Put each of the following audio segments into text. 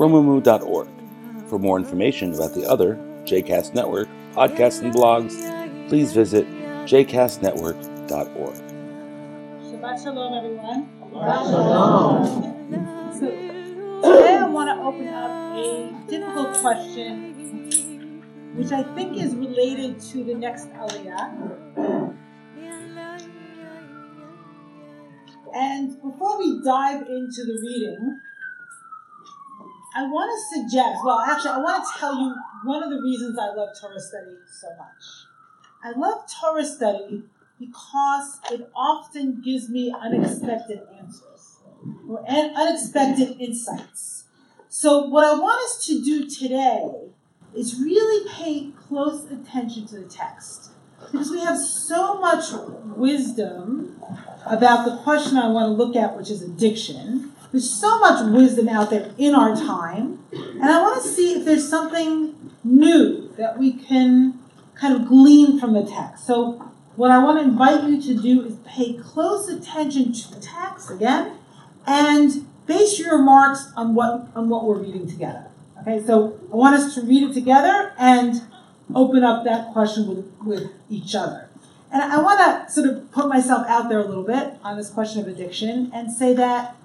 romemu.org. For more information about the other JCast Network podcasts and blogs, please visit jcastnetwork.org. Shabbat Shalom, everyone. Shalom. So, today I want to open up a difficult question, which I think is related to the next Aliyah. And before we dive into the reading, I want to suggest, well, actually, I want to tell you one of the reasons I love Torah study so much. I love Torah study because it often gives me unexpected answers or unexpected insights. So, what I want us to do today is really pay close attention to the text because we have so much wisdom about the question I want to look at, which is addiction. There's so much wisdom out there in our time, and I want to see if there's something new that we can kind of glean from the text. So, what I want to invite you to do is pay close attention to the text again, and base your remarks on what on what we're reading together. Okay, so I want us to read it together and open up that question with, with each other. And I want to sort of put myself out there a little bit on this question of addiction and say that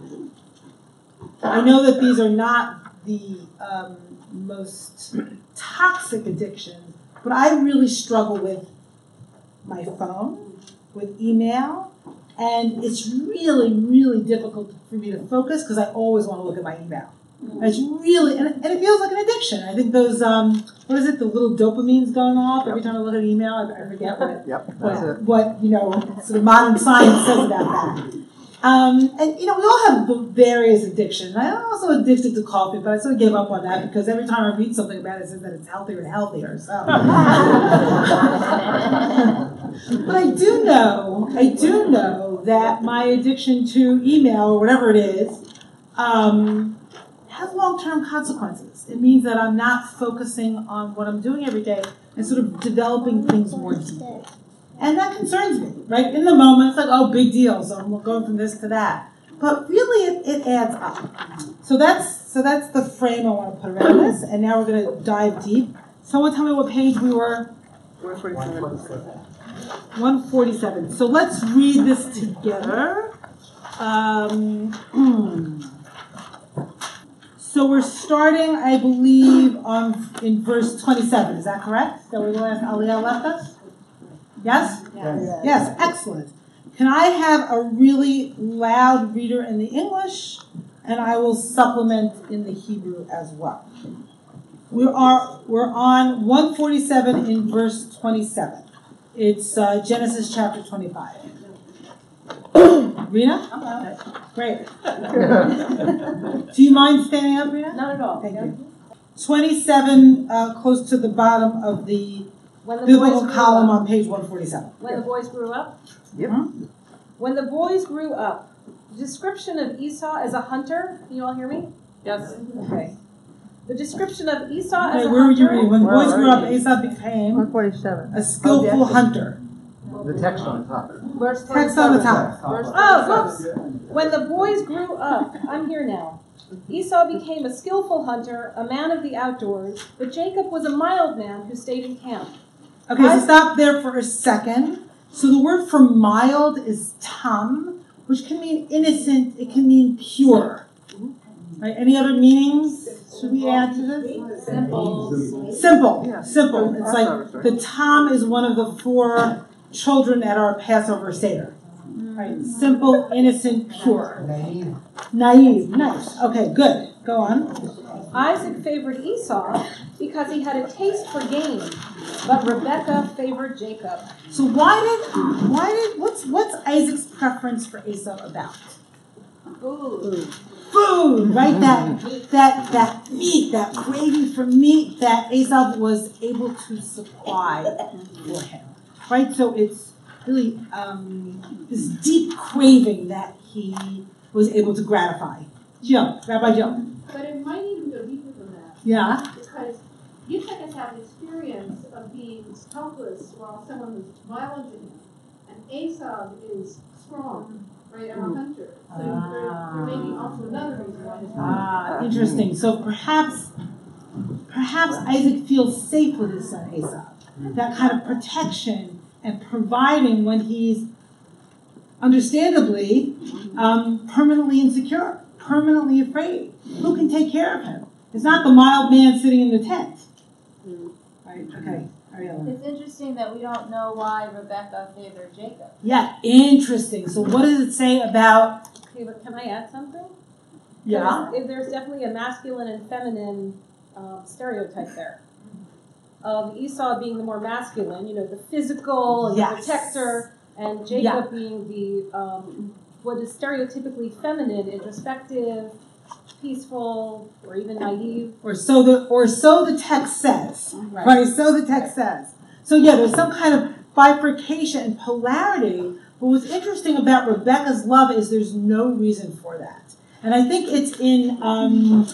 I know that these are not the um, most toxic addictions, but I really struggle with my phone, with email, and it's really, really difficult for me to focus because I always want to look at my email. And it's really, and it, and it feels like an addiction. I think those, um, what is it, the little dopamines going off every time I look at an email. I, I forget what, Yep, what, what, you know, sort of modern science says about that. Um, and you know, we all have various addictions. I'm also addicted to coffee, but I sort of gave up on that because every time I read something about it, it says that it's healthier and healthier. So, but I do know, I do know that my addiction to email or whatever it is um, has long-term consequences. It means that I'm not focusing on what I'm doing every day and sort of developing things more deeply. And that concerns me, right? In the moment, it's like, oh, big deal. So I'm going from this to that. But really, it, it adds up. So that's so that's the frame I want to put around this. And now we're going to dive deep. Someone tell me what page we were. 147. So let's read this together. Um, so we're starting, I believe, on in verse 27. Is that correct? That the last Aliyah left us? Yes? Yes. Yes, excellent. Can I have a really loud reader in the English, and I will supplement in the Hebrew as well. We are we're on 147 in verse 27. It's uh, Genesis chapter 25. Rena? Great. Do you mind standing up, Rena? Not at all. Thank you. 27, uh, close to the bottom of the biblical boys column up, on page 147. when the boys grew up, Yep. when the boys grew up, the description of Esau as a hunter. Can you all hear me? Yes. Okay. The description of Esau as Okay, a where would you hunter. read? When the boys grew up. Esau became 147. a skillful oh, Okay. hunter. The text on the top. Verse Text on the top. Verse Oh, whoops. When the boys grew up, I'm here now. Esau became a skillful hunter, a man of the outdoors, but Jacob was a mild man who stayed in camp. Okay, so I- stop there for a second. So the word for mild is tam, which can mean innocent, it can mean pure. Right? Any other meanings should we add to this? Simple. Simple, simple. It's like the tam is one of the four children at our Passover Seder. Right? Simple, innocent, pure. Naive. Nice. Okay, good. Go on. Isaac favored Esau because he had a taste for game, but Rebekah favored Jacob. So why did why did what's what's Isaac's preference for Esau about? Food. food, right? That that that meat, that craving for meat that Esau was able to supply for him, right? So it's really um, this deep craving that he was able to gratify. Joe, Rabbi Joe. But it might even go deeper than that, Yeah. because Yitzchak has had an experience of being helpless while someone was violent to him. And Esau is strong, right, and a hunter. So there, there may be also another reason why his Ah, interesting. So perhaps, perhaps Isaac feels safe with his son Esau. That kind of protection and providing when he's understandably um, permanently insecure, permanently afraid. Who can take care of him? It's not the mild man sitting in the tent. Right? Okay. Ariella. It's interesting that we don't know why Rebecca favored Jacob. Yeah, interesting. So what does it say about? Okay, but can I add something? Yeah. There's, there's definitely a masculine and feminine um, stereotype there. Of Esau being the more masculine, you know, the physical and Yes. the protector, and Jacob Yeah. being the um, what is stereotypically feminine, introspective, peaceful, or even naive. Or so the or so the text says. Right. So the text says. So yeah, there's some kind of bifurcation and polarity. But what's interesting about Rebecca's love is there's no reason for that. And I think it's in um,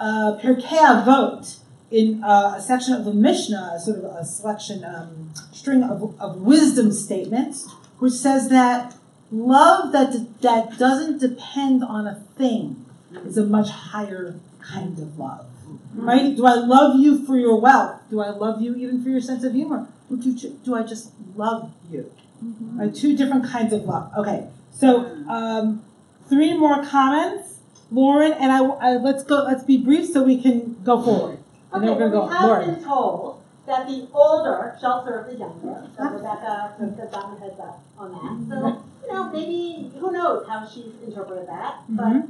uh, Pirkei Avot, in uh, a section of the Mishnah, a sort of a selection, um, string of, of wisdom statements, which says that love that, that doesn't depend on a thing is a much higher kind of love. Right? Do I love you for your wealth? Do I love you even for your sense of humor? Or do, do I just love you? Right? Two different kinds of love. Okay. So um, three more comments, Lauren, and I, I. Let's go. Let's be brief so we can go forward. And then Okay, we're gonna go. have Lauren. been told that the older shall serve the younger. So Rebecca took the thumb heads up on that. So, you know, maybe, who knows how she's interpreted that, but Mhm.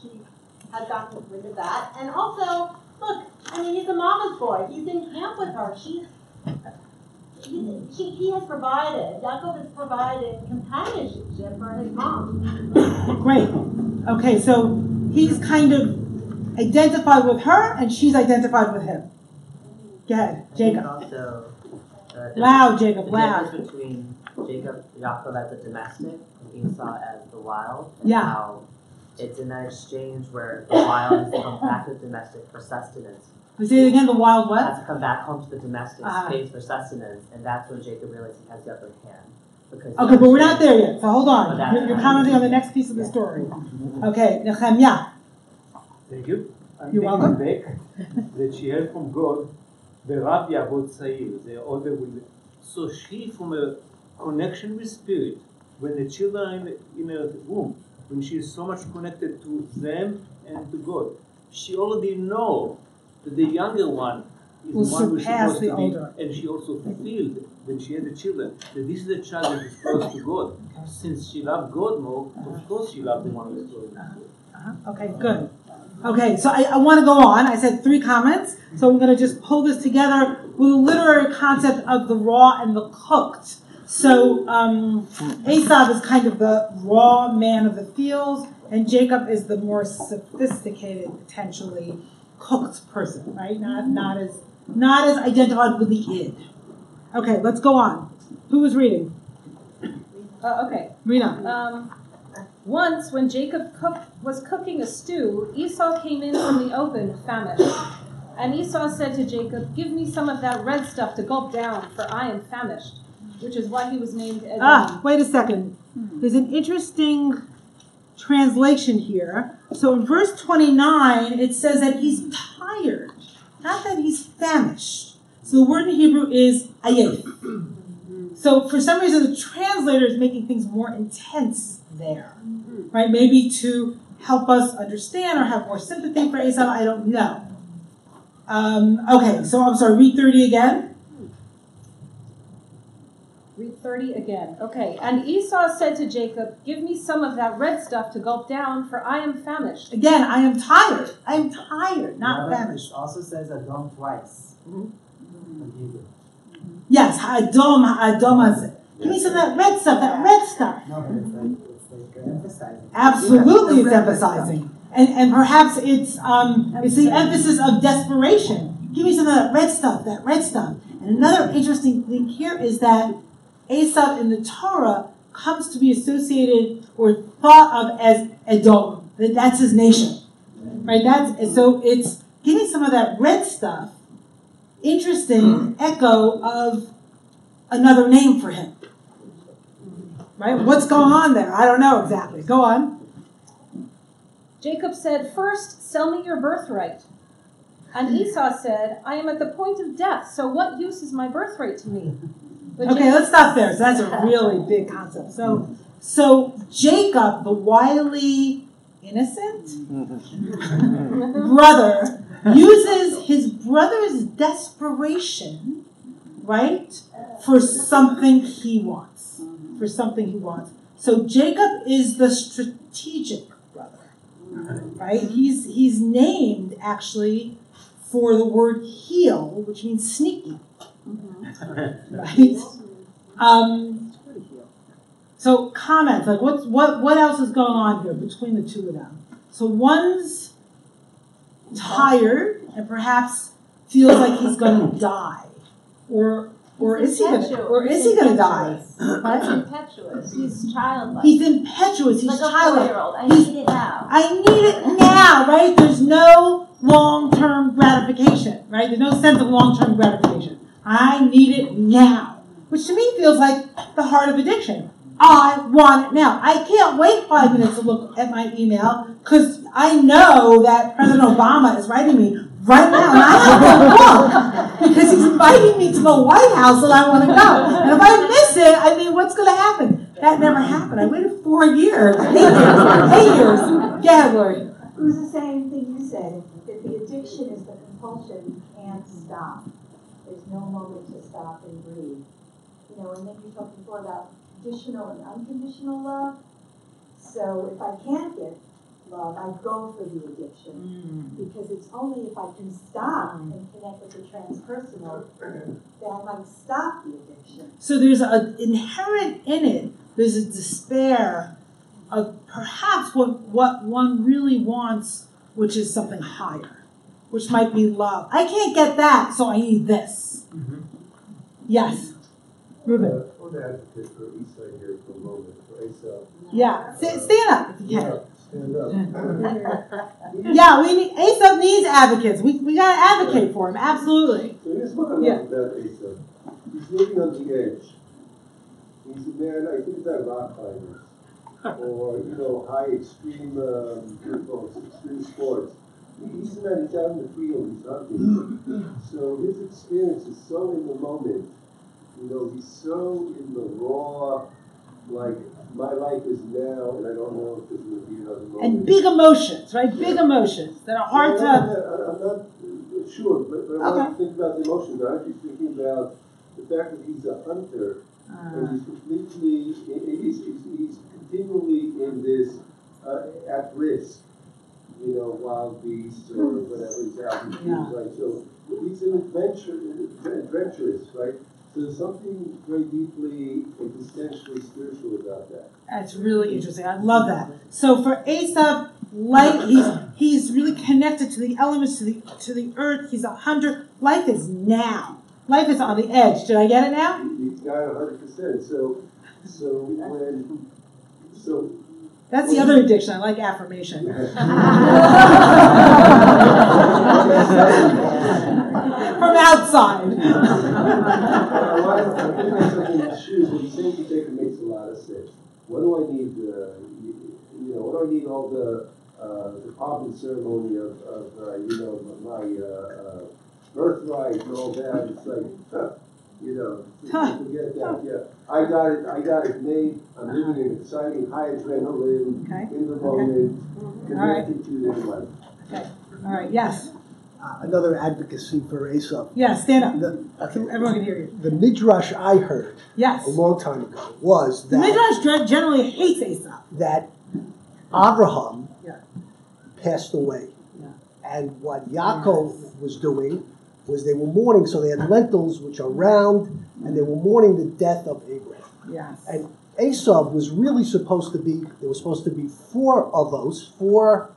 she has gotten rid of that. And also, look, I mean, he's a mama's boy. He's in camp with her. She's, he, she, he has provided, Yaakov has provided companionship for his mom. Great. Okay, so he's kind of identified with her, and she's identified with him. Go ahead, Jacob. Also, uh, the, Loud, Jacob. the Loud. difference between Jacob, Yaakov as the domestic, and Esau as the wild, and Yeah. how it's in that exchange where the wild has to come back to the domestic for sustenance. We say it again. The wild what? Has to come back home to the domestic Uh-huh. space for sustenance, and that's when Jacob realizes he has the upper hand. Because Okay, but we're not there yet. So hold on. But that's You're, you're commenting on the next piece of the story. Okay, Nehemiah. Thank you. I'm You're taking welcome. back that she heard from God, the Rabbi Sair, their. So she, from a connection with spirit, when the children are in, in her womb, when she is so much connected to them and to God, she already know that the younger one is the one who she wants to be, and she also feel when she had the children that this is a child that is close to God. Since she loved God more, of course she loved the one who is close to God. Uh-huh. Okay, good. Okay, so I, I want to go on. I said three comments, so I'm going to just pull this together with a literary concept of the raw and the cooked. So um, is kind of the raw man of the fields, and Jacob is the more sophisticated, potentially cooked person, right? Not not as not as identified with the id. Okay, let's go on. Who was reading? Uh, okay. Rena. Um, once, when Jacob cook, was cooking a stew, Esau came in from the open, famished. And Esau said to Jacob, Give me some of that red stuff to gulp down, for I am famished. Which is why he was named Edom. Ah, wait a second. There's an interesting translation here. So in verse 29, it says that he's tired, not that he's famished. So the word in Hebrew is ayef. So for some reason, the translator is making things more intense there, right? Maybe to help us understand or have more sympathy for Esau. I don't know. Um, okay, so I'm sorry. Read 30 again. Read 30 again. Okay. And Esau said to Jacob, Give me some of that red stuff to gulp down, for I am famished. Again, I am tired. I am tired, not Rabbi, famished. Also says Adom twice. Mhm. In Hebrew. Yes, Ha'adom, Ha'adom. Give me some of that red stuff, that red stuff. No, but it's like it's like emphasizing. Absolutely, Yeah, it's emphasizing. And, and perhaps it's, um, it's the emphasis of desperation. Give me some of that red stuff, that red stuff. And another interesting thing here is that Esau in the Torah comes to be associated or thought of as Edom. That that's his nation. Right? That's so it's giving some of that red stuff, interesting echo of another name for him. Right? What's going on there? I don't know exactly. Go on. Jacob said, First, sell me your birthright. And hmm. Esau said, I am at the point of death, so what use is my birthright to me? But Okay, Jacob- let's stop there. So that's a really big concept. So, so Jacob, the wily, innocent brother, uses his brother's desperation, right, for something he wants. For something he wants. So Jacob is the strategic brother, right? He's he's named actually for the word heel, which means sneaky, right? Um, so comments like what's what what else is going on here between the two of them? So one's tired and perhaps feels like he's going to die, or or is he going to or is he going to die? He's impetuous. He's childlike. He's impetuous. He's like a childlike. four-year-old. I He's- need it now. I need it now, right? There's no long term gratification, right? There's no sense of long term gratification. I need it now, which to me feels like the heart of addiction. I want it now. I can't wait five minutes to look at my email because I know that President Obama is writing me right now, and I have to look because he's inviting me to the White House and I want to go. And if I miss it, I mean, what's going to happen? That never happened. I waited four years, eight years, eight years. Yeah, Lori. It was the same thing you said. If the addiction is the compulsion, you can't stop. There's no moment to stop and breathe. You know, and then you talked before about conditional and unconditional love. So if I can't get love, I go for the addiction. Mm. Because it's only if I can stop mm. and connect with the transpersonal that I might stop the addiction. So there's a inherent in it. There's a despair of perhaps what what one really wants, which is something higher, which might be love. I can't get that, so I need this. Mm-hmm. Yes, Ruben. To advocate for Esau here for a moment. Yeah, St- stand up if you can. Stand up. Yeah, we need Asa needs advocates. We we gotta advocate for him. Absolutely. So here's what I Yeah. love about Asa. He's living on the edge. He's a man, I think about rock climbers, or, you know, high extreme, um, footballs, extreme sports. He's a man, he's out in the field, he's hunting. So his experience is so in the moment. You know, he's so in the raw, like, my life is now, and I don't know if going to be another moment. And big emotions, right? Big emotions that are hard to. not- I'm not uh, sure, but, but I want to think about the emotions. I'm just thinking about the fact that he's a hunter Uh, and he's completely, he's, he's, he's continually in this, uh, at risk. You know, wild beasts or whatever he's out in Yeah. right? So he's an adventure, adventurous, right? So there's something very deeply existentially spiritual about that. That's really interesting. I love that. So for Esav, life he's he's really connected to the elements, to the to the earth. He's a hunter. Life is now. Life is on the edge. Did I get it now? He's got a hundred percent. So, so when, so That's the other addiction. I like affirmation. From outside. I put myself in his shoes. What he's saying to Jacob makes a lot of sense. What do I need? Uh, you, you know, what do I need all the uh, the pomp and ceremony of, of uh, you know my uh, birthright and all that? It's like, huh, you know, forget that. Yeah, I got it. I got it made. I'm living an exciting, high adrenaline Okay. in the moment, right. connected to the one. All right. Yes. Uh, another advocacy for Esav. Yes. Stand up. The, think Everyone can hear you. the midrash I heard Yes. a long time ago was that The Midrash generally hates Esav. that Abraham Yeah. passed away, Yeah. and what Yaakov was doing was they were mourning. So they had lentils, which are round, and they were mourning the death of Abraham. Yes. And Esau was really supposed to be, there was supposed to be four of those, four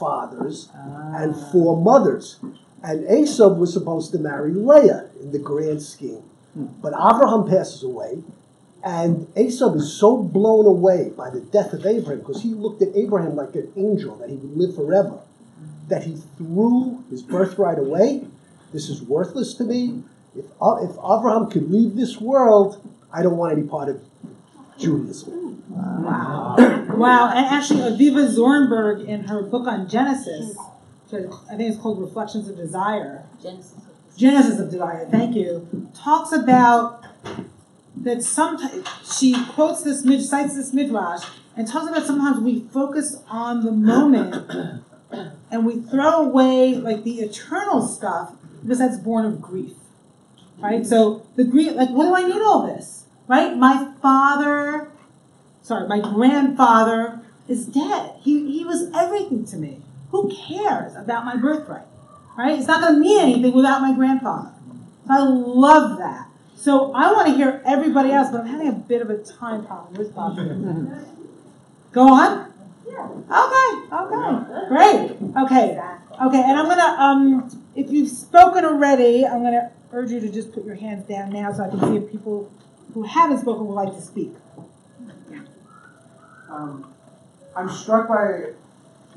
fathers and four mothers. And Esau was supposed to marry Leah in the grand scheme. But Abraham passes away, and Esau is so blown away by the death of Abraham because he looked at Abraham like an angel, that he would live forever, that he threw his birthright away. This is worthless to me. If, uh, if Abraham could leave this world, I don't want any part of Judaism. Wow. wow. And actually, Aviva Zornberg, in her book on Genesis, which I think it's called Reflections of Desire, Genesis. Genesis of Desire, thank you, talks about that sometimes, she quotes this, mid- cites this midrash, and talks about sometimes we focus on the moment and we throw away like the eternal stuff because that's born of grief. Right? So the grief, like, what do I need all this? Right? My father, sorry, my grandfather is dead. He, he was everything to me. Who cares about my birthright? Right? It's not going to mean anything without my grandfather. I love that. So I want to hear everybody else, but I'm having a bit of a time problem. Where's Bob? Go on. Yeah. Okay. Okay. Great. Okay. Okay. And I'm gonna um, if you've spoken already, I'm gonna urge you to just put your hands down now so I can see if people who haven't spoken would like to speak. Um, I'm struck by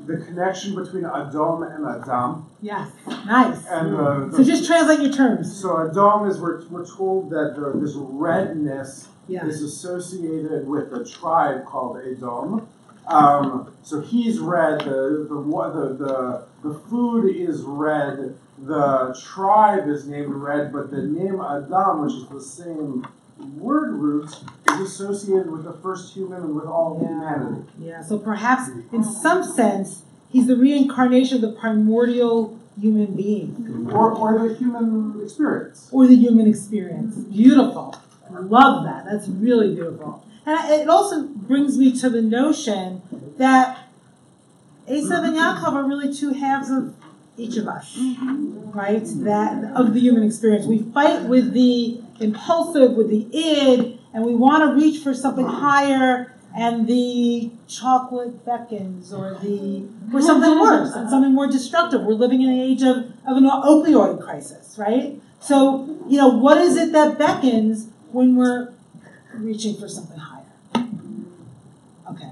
the connection between Adam and Adam. Yes. Nice. And uh, the, So just translate your terms. So Adam is we're, we're told that the, this redness Yeah. is associated with a tribe called Edom. Um, so he's red. The the, the the the food is red. The tribe is named red, but the name Adam, which is the same word root, is associated with the first human and with all humanity. Yeah. So perhaps in some sense, he's the reincarnation of the primordial human being. Or, or the human experience. or the human experience. Beautiful. I love that. That's really beautiful. And it also brings me to the notion that Esav and Yaakov are really two halves of each of us, mm-hmm. right? That of the human experience. We fight with the impulsive, with the id, and we want to reach for something higher, and the chocolate beckons, or the or something worse, and something more destructive. We're living in an age of, of an opioid crisis, right? So, you know, what is it that beckons when we're reaching for something higher? Okay.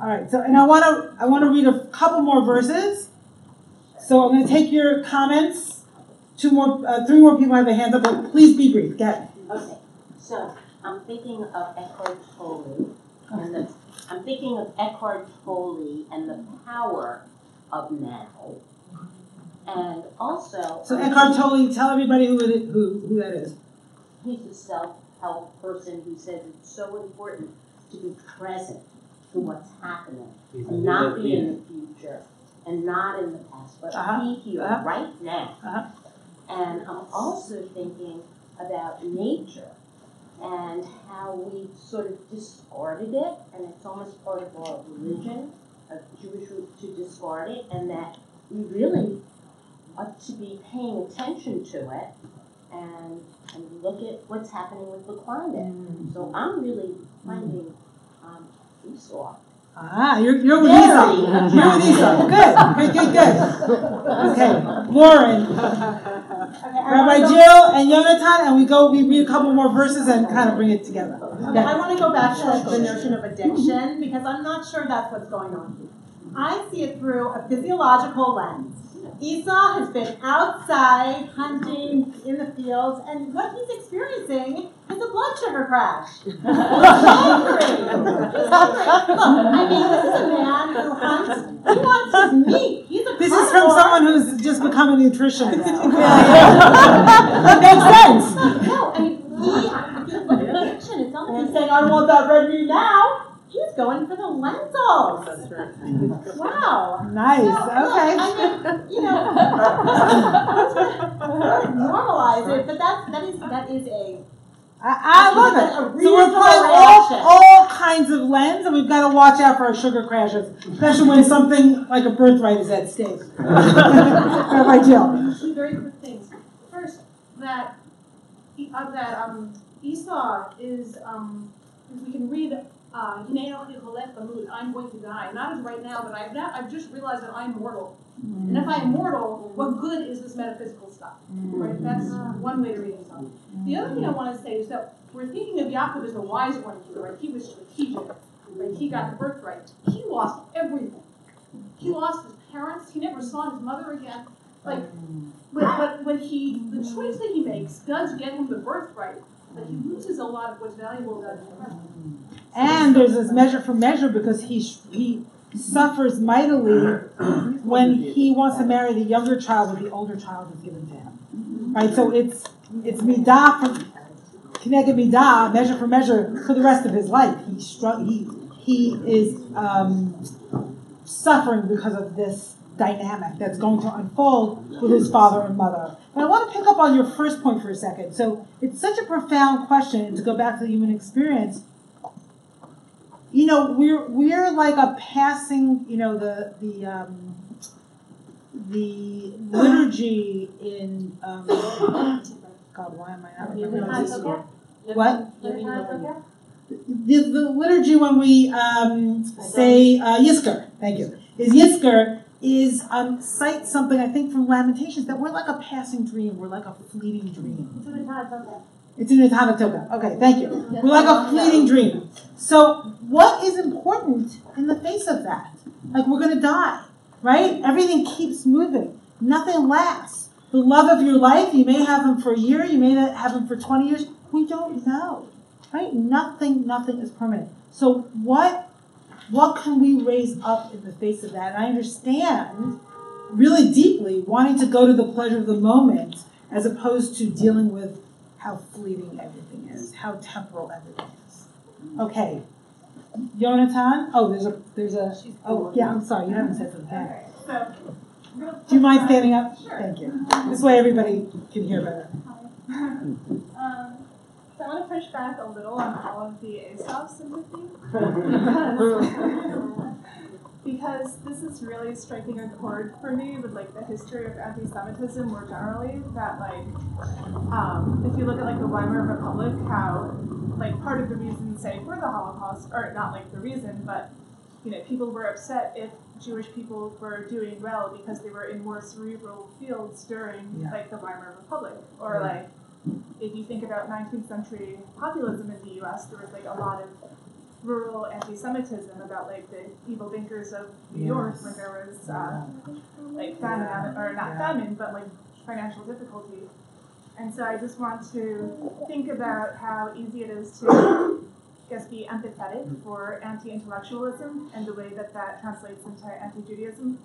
All right. So, and I want to I want to read a couple more verses. So I'm going to take your comments. Two more, uh, three more people have their hands up, but please be brief. Get. Okay, so I'm thinking of Eckhart Tolle and the, I'm thinking of Eckhart Tolle and the power of now. And also. So Eckhart Tolle, tell everybody who it, who who that is. He's a self-help person who says it's so important to be present to what's happening and not be in the future and not in the past, but Uh-huh. be here Uh-huh. right now. Uh-huh. And I'm also thinking about nature and how we sort of discarded it, and it's almost part of our religion, of Jewish to discard it, and that we really ought to be paying attention to it and and look at what's happening with the climate. So I'm really finding um, Esau. Ah, you're, you're with Very Esau. You're with Esau. Good, good, good, good. Okay, Lauren, Rabbi Jill, and Yonatan, and we go. We read a couple more verses and kind of bring it together. Okay, I want to go back to the notion of addiction because I'm not sure that's what's going on here. I see it through a physiological lens. Esau has been outside hunting in the fields, and what he's experiencing is a blood sugar crash. He's hungry. He's hungry. Look, I mean, this is a man who hunts. He wants his meat. He's a This is from carnivore. someone who's just become a nutritionist. That makes sense. No, I mean, he, if you look addiction, it's not like he's saying, I want that red meat now. He's going for the lentils. That's right. Wow. Nice. So, look, Okay. I mean, you know, normalize it, but that's, that is, that is a, I, I love it. So we're reasonable playing all, all kinds of lens, and we've got to watch out for our sugar crashes, especially when something like a birthright is at stake. Rabbi Jill. Two very quick things. First, that uh, that um, Esau is um, we can read uh, I'm going to die. Not as right now, but I've not, I've just realized that I'm mortal. And if I'm mortal, what good is this metaphysical stuff? Right? That's one way to read it. The other thing I want to say is that we're thinking of Yaakov as the wise one here, right? He was strategic, right? He got the birthright. He lost everything. He lost his parents. He never saw his mother again. Like, but, but when he, the choice that he makes does get him the birthright, but he loses a lot of what's valuable about his. And there's this measure for measure because he he suffers mightily when he wants to marry the younger child, but the older child is given to him. Right. So it's it's midah from kineged midah, measure for measure, for the rest of his life. He str- he he is um, suffering because of this dynamic that's going to unfold with his father and mother. But I want to pick up on your first point for a second. So it's such a profound question, to go back to the human experience, you know, we're we're like a passing, you know, the the um, the liturgy in um, God, why am I not remembering? What? The, the liturgy when we um, say uh, Yizkor, thank you, is Yizkor is um, cite something I think from Lamentations that we're like a passing dream, we're like a fleeting dream. It's in the Tanatoka. Okay, thank you. We're like a fleeting dream. So, what is important in the face of that? Like, we're going to die, right? Everything keeps moving. Nothing lasts. The love of your life, you may have him for a year, you may have him for 20 years. We don't know, right? Nothing, nothing is permanent. So, what, what can we raise up in the face of that? And I understand really deeply wanting to go to the pleasure of the moment as opposed to dealing with how fleeting everything is, how temporal everything is. Okay, Jonathan. Oh, there's a there's a. Oh, yeah. I'm sorry, you haven't said something. So, Do you mind standing up? Sure. Thank you. This way everybody can hear better. um, so I want to push back a little on all of the Esau sympathy because, because this is really striking a chord for me with like the history of anti-Semitism more generally. That like, um, if you look at like the Weimar Republic, how like part of the reason, say, for the Holocaust, or not like the reason, but you know, people were upset if Jewish people were doing well because they were in more cerebral fields during Yeah. like the Weimar Republic, or Yeah. like if you think about 19th century populism in the U.S., there was like a lot of rural anti-Semitism about like the evil thinkers of New York when there was uh, like famine, or not Yeah. famine, but like financial difficulty. And so I just want to think about how easy it is to, I guess, be empathetic for anti-intellectualism and the way that that translates into anti-Judaism.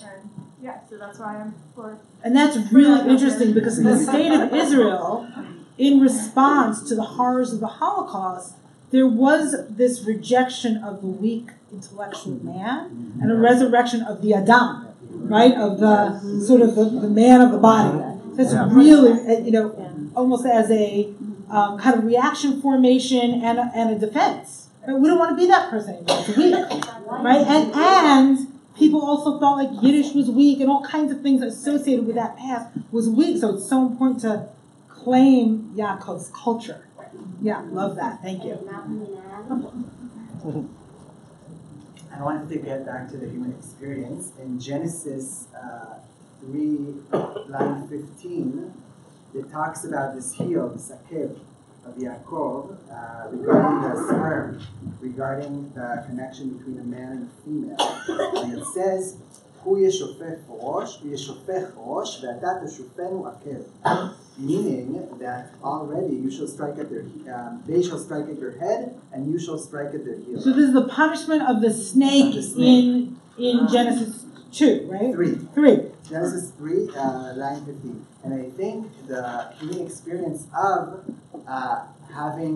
And yeah, so that's why I'm for. And that's really interesting because the state of Israel, in response to the horrors of the Holocaust, there was this rejection of the weak intellectual man and a resurrection of the Adam, right? Of the sort of the, the man of the body. That's really, uh, you know, almost as a um, kind of reaction formation and a, and a defense. Right? We don't want to be that person anymore. It's weak, right? And and people also thought like Yiddish was weak and all kinds of things associated with that past was weak. So it's so important to claim Yaakov's culture. Yeah, love that. Thank you. I wanted to get back to the human experience. In Genesis uh, 3, line 15, it talks about this heel, the sakev of Yaakov, uh, regarding the sperm, regarding the connection between a man and a female. And it says, הוא ישופך ראש, וישופך ראש, ואתה תשופנו עקב. Meaning that already you shall strike at their, um, they shall strike at your head, and you shall strike at their heel. So this is the punishment of the snake, The snake. in in Genesis two, right? Three. Three. Genesis 3, uh, line 15. And I think the human experience of uh, having,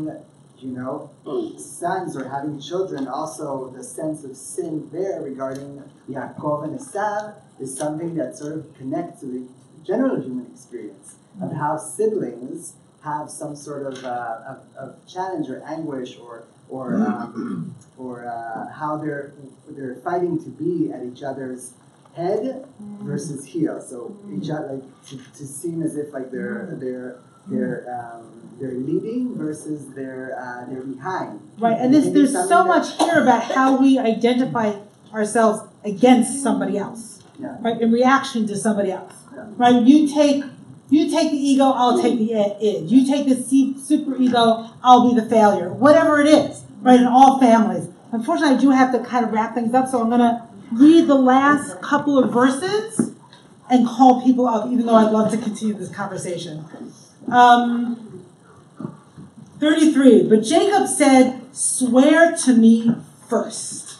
you know, sons or having children, also the sense of sin there regarding Yaakov and Esav is something that sort of connects to the general human experience of how siblings have some sort of, uh, of, of challenge or anguish or or um, or uh, how they're they're fighting to be at each other's head versus heel. So each other like to, to seem as if like they're they're they're um, they're leading versus they're uh, they're behind. Right, and this, there's so much here about how we identify ourselves against somebody else, Yeah. right? In reaction to somebody else, right? You take you take the ego, I'll take the id. You take the super ego, I'll be the failure. Whatever it is, right? In all families. Unfortunately, I do have to kind of wrap things up, so I'm gonna read the last couple of verses and call people up, even though I'd love to continue this conversation. Um, 33. But Jacob said, Swear to me first.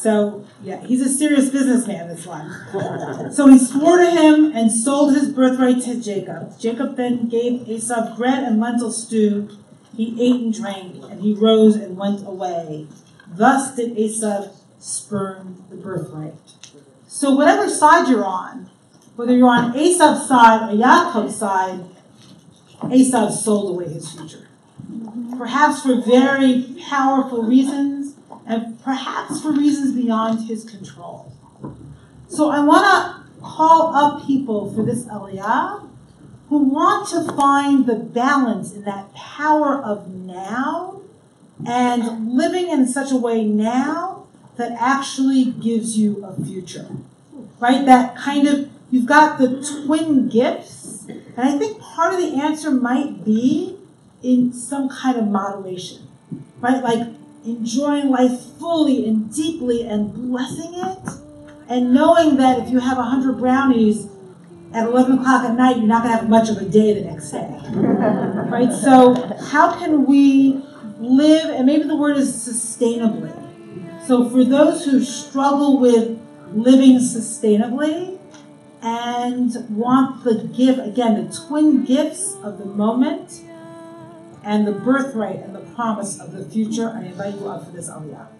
So, yeah, he's a serious businessman, this one. so he swore to him and sold his birthright to Jacob. Jacob then gave Esau bread and lentil stew. He ate and drank, and he rose and went away. Thus did Esau spurn the birthright. So, whatever side you're on, whether you're on Esau's side or Yaakov's side, Esau sold away his future. Perhaps for very powerful reasons, and perhaps for reasons beyond his control. So I want to call up people for this Aliyah who want to find the balance in that power of now and living in such a way now that actually gives you a future. Right? That kind of, you've got the twin gifts, and I think part of the answer might be in some kind of moderation. Right? Like enjoying life fully and deeply and blessing it, and knowing that if you have 100 brownies at 11 o'clock at night, you're not going to have much of a day the next day. right? So, how can we live, and maybe the word is sustainably. So, for those who struggle with living sustainably and want the gift, again, the twin gifts of the moment and the birthright and the promise of the future, I invite you up for this Aliyah.